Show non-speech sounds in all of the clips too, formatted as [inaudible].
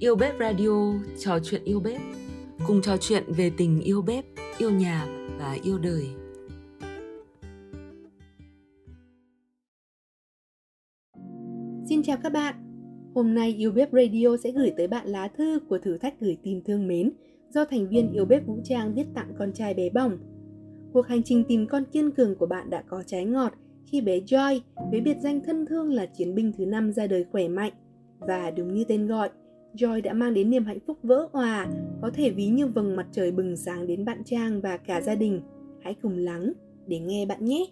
Yêu Bếp Radio trò chuyện yêu bếp. Cùng trò chuyện về tình yêu bếp, yêu nhà và yêu đời. Xin chào các bạn. Hôm nay Yêu Bếp Radio sẽ gửi tới bạn lá thư của thử thách gửi tìm thương mến do thành viên Yêu Bếp Vũ Trang viết tặng con trai bé bỏng. Cuộc hành trình tìm con kiên cường của bạn đã có trái ngọt khi bé Joy với biệt danh thân thương là chiến binh thứ năm ra đời khỏe mạnh. Và đúng như tên gọi, Joy đã mang đến niềm hạnh phúc vỡ hòa, có thể ví như vầng mặt trời bừng sáng đến bạn Trang và cả gia đình. Hãy cùng lắng để nghe bạn nhé.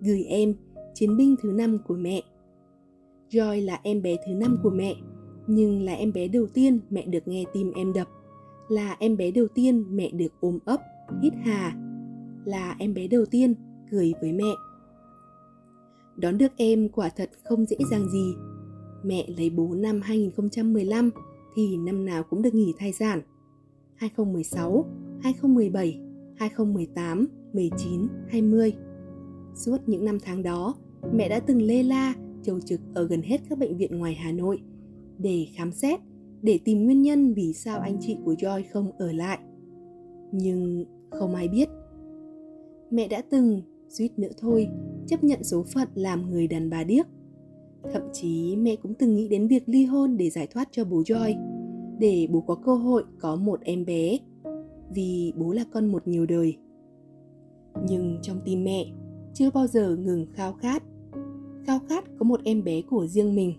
Gửi em, chiến binh thứ năm của mẹ. Joy là em bé thứ năm của mẹ, nhưng là em bé đầu tiên mẹ được nghe tim em đập. Là em bé đầu tiên mẹ được ôm ấp, hít hà. Là em bé đầu tiên cười với mẹ. Đón được em quả thật không dễ dàng gì. Mẹ lấy bố năm 2015 thì năm nào cũng được nghỉ thai sản. 2016, 2017, 2018, 19, 20. Suốt những năm tháng đó, mẹ đã từng lê la, chầu trực ở gần hết các bệnh viện ngoài Hà Nội để khám xét, để tìm nguyên nhân vì sao anh chị của Joy không ở lại. Nhưng không ai biết. Mẹ đã từng, suýt nữa thôi, chấp nhận số phận làm người đàn bà điếc. Thậm chí mẹ cũng từng nghĩ đến việc ly hôn để giải thoát cho bố Joy, để bố có cơ hội có một em bé, vì bố là con một nhiều đời. Nhưng trong tim mẹ, chưa bao giờ ngừng khao khát. Khao khát có một em bé của riêng mình,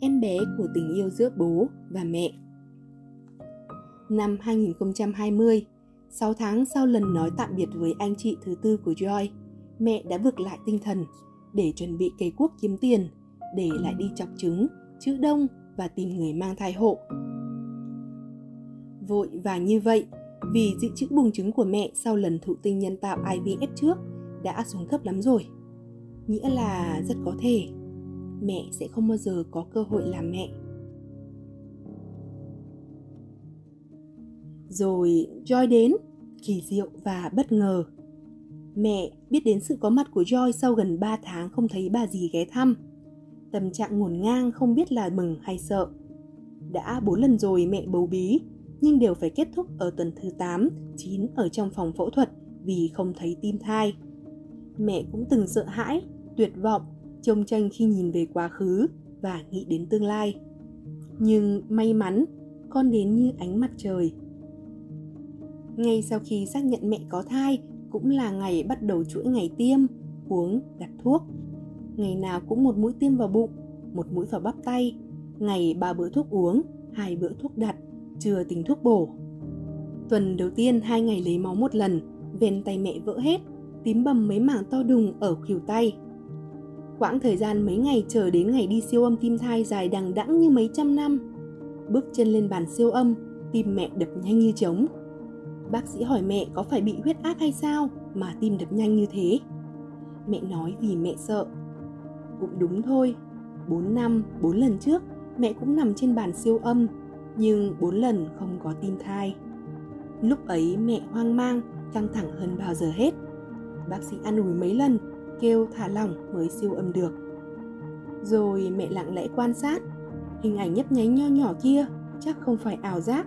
em bé của tình yêu giữa bố và mẹ. Năm 2020, 6 tháng sau lần nói tạm biệt với anh chị thứ tư của Joy, mẹ đã vực lại tinh thần để chuẩn bị cây cuốc kiếm tiền, để lại đi chọc trứng, chữ đông và tìm người mang thai hộ. Vội và như vậy, vì dự trữ bùng trứng của mẹ sau lần thụ tinh nhân tạo IVF trước đã xuống thấp lắm rồi. Nghĩa là rất có thể mẹ sẽ không bao giờ có cơ hội làm mẹ. Rồi Joy đến, kỳ diệu và bất ngờ. Mẹ biết đến sự có mặt của Joy sau gần 3 tháng không thấy bà gì ghé thăm. Tâm trạng ngổn ngang không biết là mừng hay sợ. Đã bốn lần rồi mẹ bầu bí, nhưng đều phải kết thúc ở tuần thứ 8, 9 ở trong phòng phẫu thuật vì không thấy tim thai. Mẹ cũng từng sợ hãi, tuyệt vọng, trông tranh khi nhìn về quá khứ và nghĩ đến tương lai. Nhưng may mắn, con đến như ánh mặt trời. Ngay sau khi xác nhận mẹ có thai, cũng là ngày bắt đầu chuỗi ngày tiêm, uống, đặt thuốc. Ngày nào cũng một mũi tiêm vào bụng, một mũi vào bắp tay, ngày ba bữa thuốc uống, hai bữa thuốc đặt, chưa tính thuốc bổ. Tuần đầu tiên hai ngày lấy máu một lần, ven tay mẹ vỡ hết, tím bầm mấy mảng to đùng ở khuỷu tay. Quãng thời gian mấy ngày chờ đến ngày đi siêu âm tim thai dài đằng đẵng như mấy trăm năm. Bước chân lên bàn siêu âm, tim mẹ đập nhanh như trống. Bác sĩ hỏi mẹ có phải bị huyết áp hay sao mà tim đập nhanh như thế. Mẹ nói vì mẹ sợ. Cũng đúng thôi, 4 năm, 4 lần trước mẹ cũng nằm trên bàn siêu âm, nhưng 4 lần không có tim thai. Lúc ấy mẹ hoang mang, căng thẳng hơn bao giờ hết. Bác sĩ ăn ủi mấy lần kêu thả lỏng mới siêu âm được. Rồi mẹ lặng lẽ quan sát, hình ảnh nhấp nháy nho nhỏ kia chắc không phải ảo giác.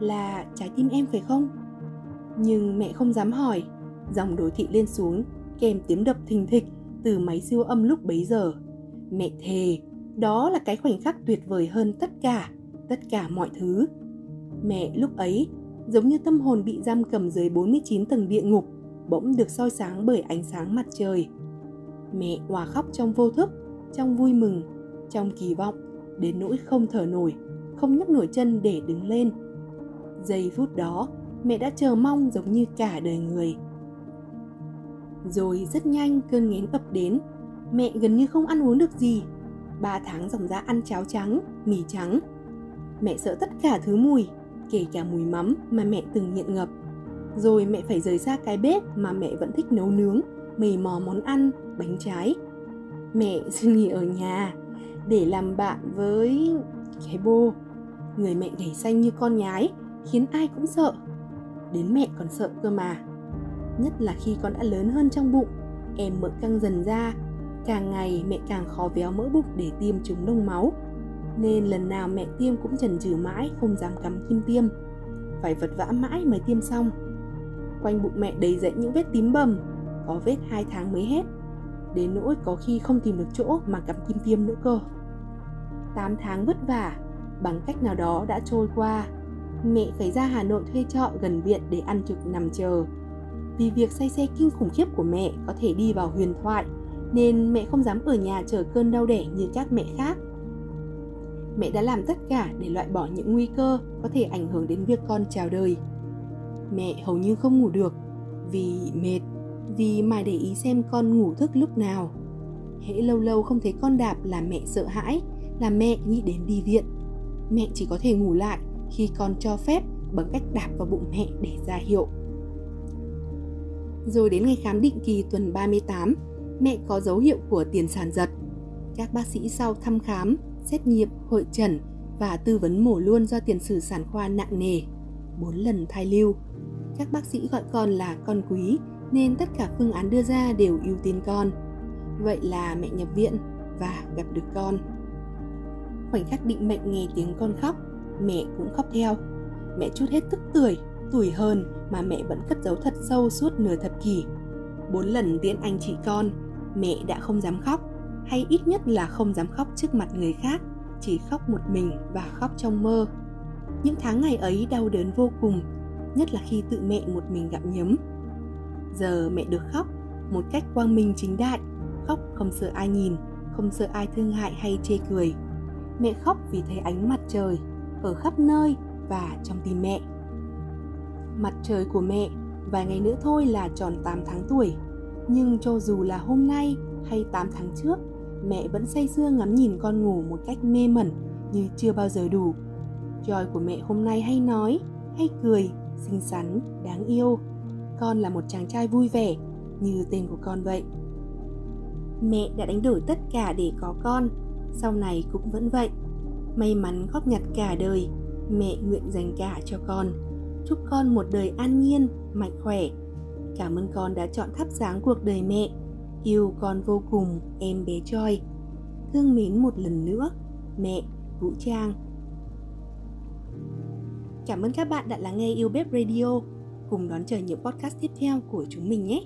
Là trái tim em phải không? Nhưng mẹ không dám hỏi, dòng đồ thị lên xuống kèm tiếng đập thình thịch từ máy siêu âm lúc bấy giờ. Mẹ thề, đó là cái khoảnh khắc tuyệt vời hơn tất cả, tất cả mọi thứ. Mẹ lúc ấy giống như tâm hồn bị giam cầm dưới 49 tầng địa ngục bỗng được soi sáng bởi ánh sáng mặt trời. Mẹ hòa khóc trong vô thức, trong vui mừng, trong kỳ vọng, đến nỗi không thở nổi, không nhấc nổi chân để đứng lên. Giây phút đó, mẹ đã chờ mong giống như cả đời người. Rồi rất nhanh cơn nghén ập đến, mẹ gần như không ăn uống được gì. Ba tháng dòng ra ăn cháo trắng, mì trắng. Mẹ sợ tất cả thứ mùi, kể cả mùi mắm mà mẹ từng nghiện ngập rồi mẹ phải rời xa cái bếp mà mẹ vẫn thích nấu nướng mì mò món ăn bánh trái mẹ [laughs] xin nghỉ ở nhà để làm bạn với cái bô người mẹ gầy xanh như con nhái khiến ai cũng sợ đến mẹ còn sợ cơ mà nhất là khi con đã lớn hơn trong bụng em mỡ căng dần ra Càng ngày mẹ càng khó véo mỡ bụng để tiêm chúng đông máu. Nên lần nào mẹ tiêm cũng chần chừ mãi không dám cắm kim tiêm. Phải vật vã mãi mới tiêm xong. Quanh bụng mẹ đầy dậy những vết tím bầm, có vết hai tháng mới hết. Đến nỗi có khi không tìm được chỗ mà cắm kim tiêm nữa cơ. 8 tháng vất vả, bằng cách nào đó đã trôi qua. Mẹ phải ra Hà Nội thuê trọ gần viện để ăn trực nằm chờ. Vì việc say xe kinh khủng khiếp của mẹ có thể đi vào huyền thoại, nên mẹ không dám ở nhà chờ cơn đau đẻ như các mẹ khác. Mẹ đã làm tất cả để loại bỏ những nguy cơ có thể ảnh hưởng đến việc con chào đời. Mẹ hầu như không ngủ được vì mệt, vì mải để ý xem con ngủ thức lúc nào. Hễ lâu lâu không thấy con đạp là mẹ sợ hãi, là mẹ nghĩ đến đi viện. Mẹ chỉ có thể ngủ lại khi con cho phép bằng cách đạp vào bụng mẹ để ra hiệu. Rồi đến ngày khám định kỳ tuần 38, mẹ có dấu hiệu của tiền sản giật. Các bác sĩ sau thăm khám, xét nghiệm, hội trần và tư vấn mổ luôn do tiền sử sản khoa nặng nề. 4 lần thai lưu. Các bác sĩ gọi con là con quý nên tất cả phương án đưa ra đều ưu tiên con. Vậy là mẹ nhập viện và gặp được con. Khoảnh khắc định mệnh nghe tiếng con khóc, mẹ cũng khóc theo. Mẹ chút hết tức tuổi, tuổi hơn mà mẹ vẫn cất giấu thật sâu suốt nửa thập kỷ. Bốn lần tiễn anh chị con, mẹ đã không dám khóc, hay ít nhất là không dám khóc trước mặt người khác, chỉ khóc một mình và khóc trong mơ. Những tháng ngày ấy đau đớn vô cùng, nhất là khi tự mẹ một mình gặm nhấm. Giờ mẹ được khóc một cách quang minh chính đại, khóc không sợ ai nhìn, không sợ ai thương hại hay chê cười. Mẹ khóc vì thấy ánh mặt trời ở khắp nơi và trong tim mẹ. Mặt trời của mẹ vài ngày nữa thôi là tròn 8 tháng tuổi. Nhưng cho dù là hôm nay hay 8 tháng trước, mẹ vẫn say sưa ngắm nhìn con ngủ một cách mê mẩn như chưa bao giờ đủ. Joy của mẹ hôm nay hay nói, hay cười, xinh xắn, đáng yêu. Con là một chàng trai vui vẻ, như tên của con vậy. Mẹ đã đánh đổi tất cả để có con, sau này cũng vẫn vậy. May mắn góp nhặt cả đời, mẹ nguyện dành cả cho con. Chúc con một đời an nhiên, mạnh khỏe. Cảm ơn con đã chọn thắp sáng cuộc đời mẹ. Yêu con vô cùng, em bé choi Thương mến một lần nữa, mẹ Vũ Trang. Cảm ơn các bạn đã lắng nghe Yêu Bếp Radio. Cùng đón chờ những podcast tiếp theo của chúng mình nhé.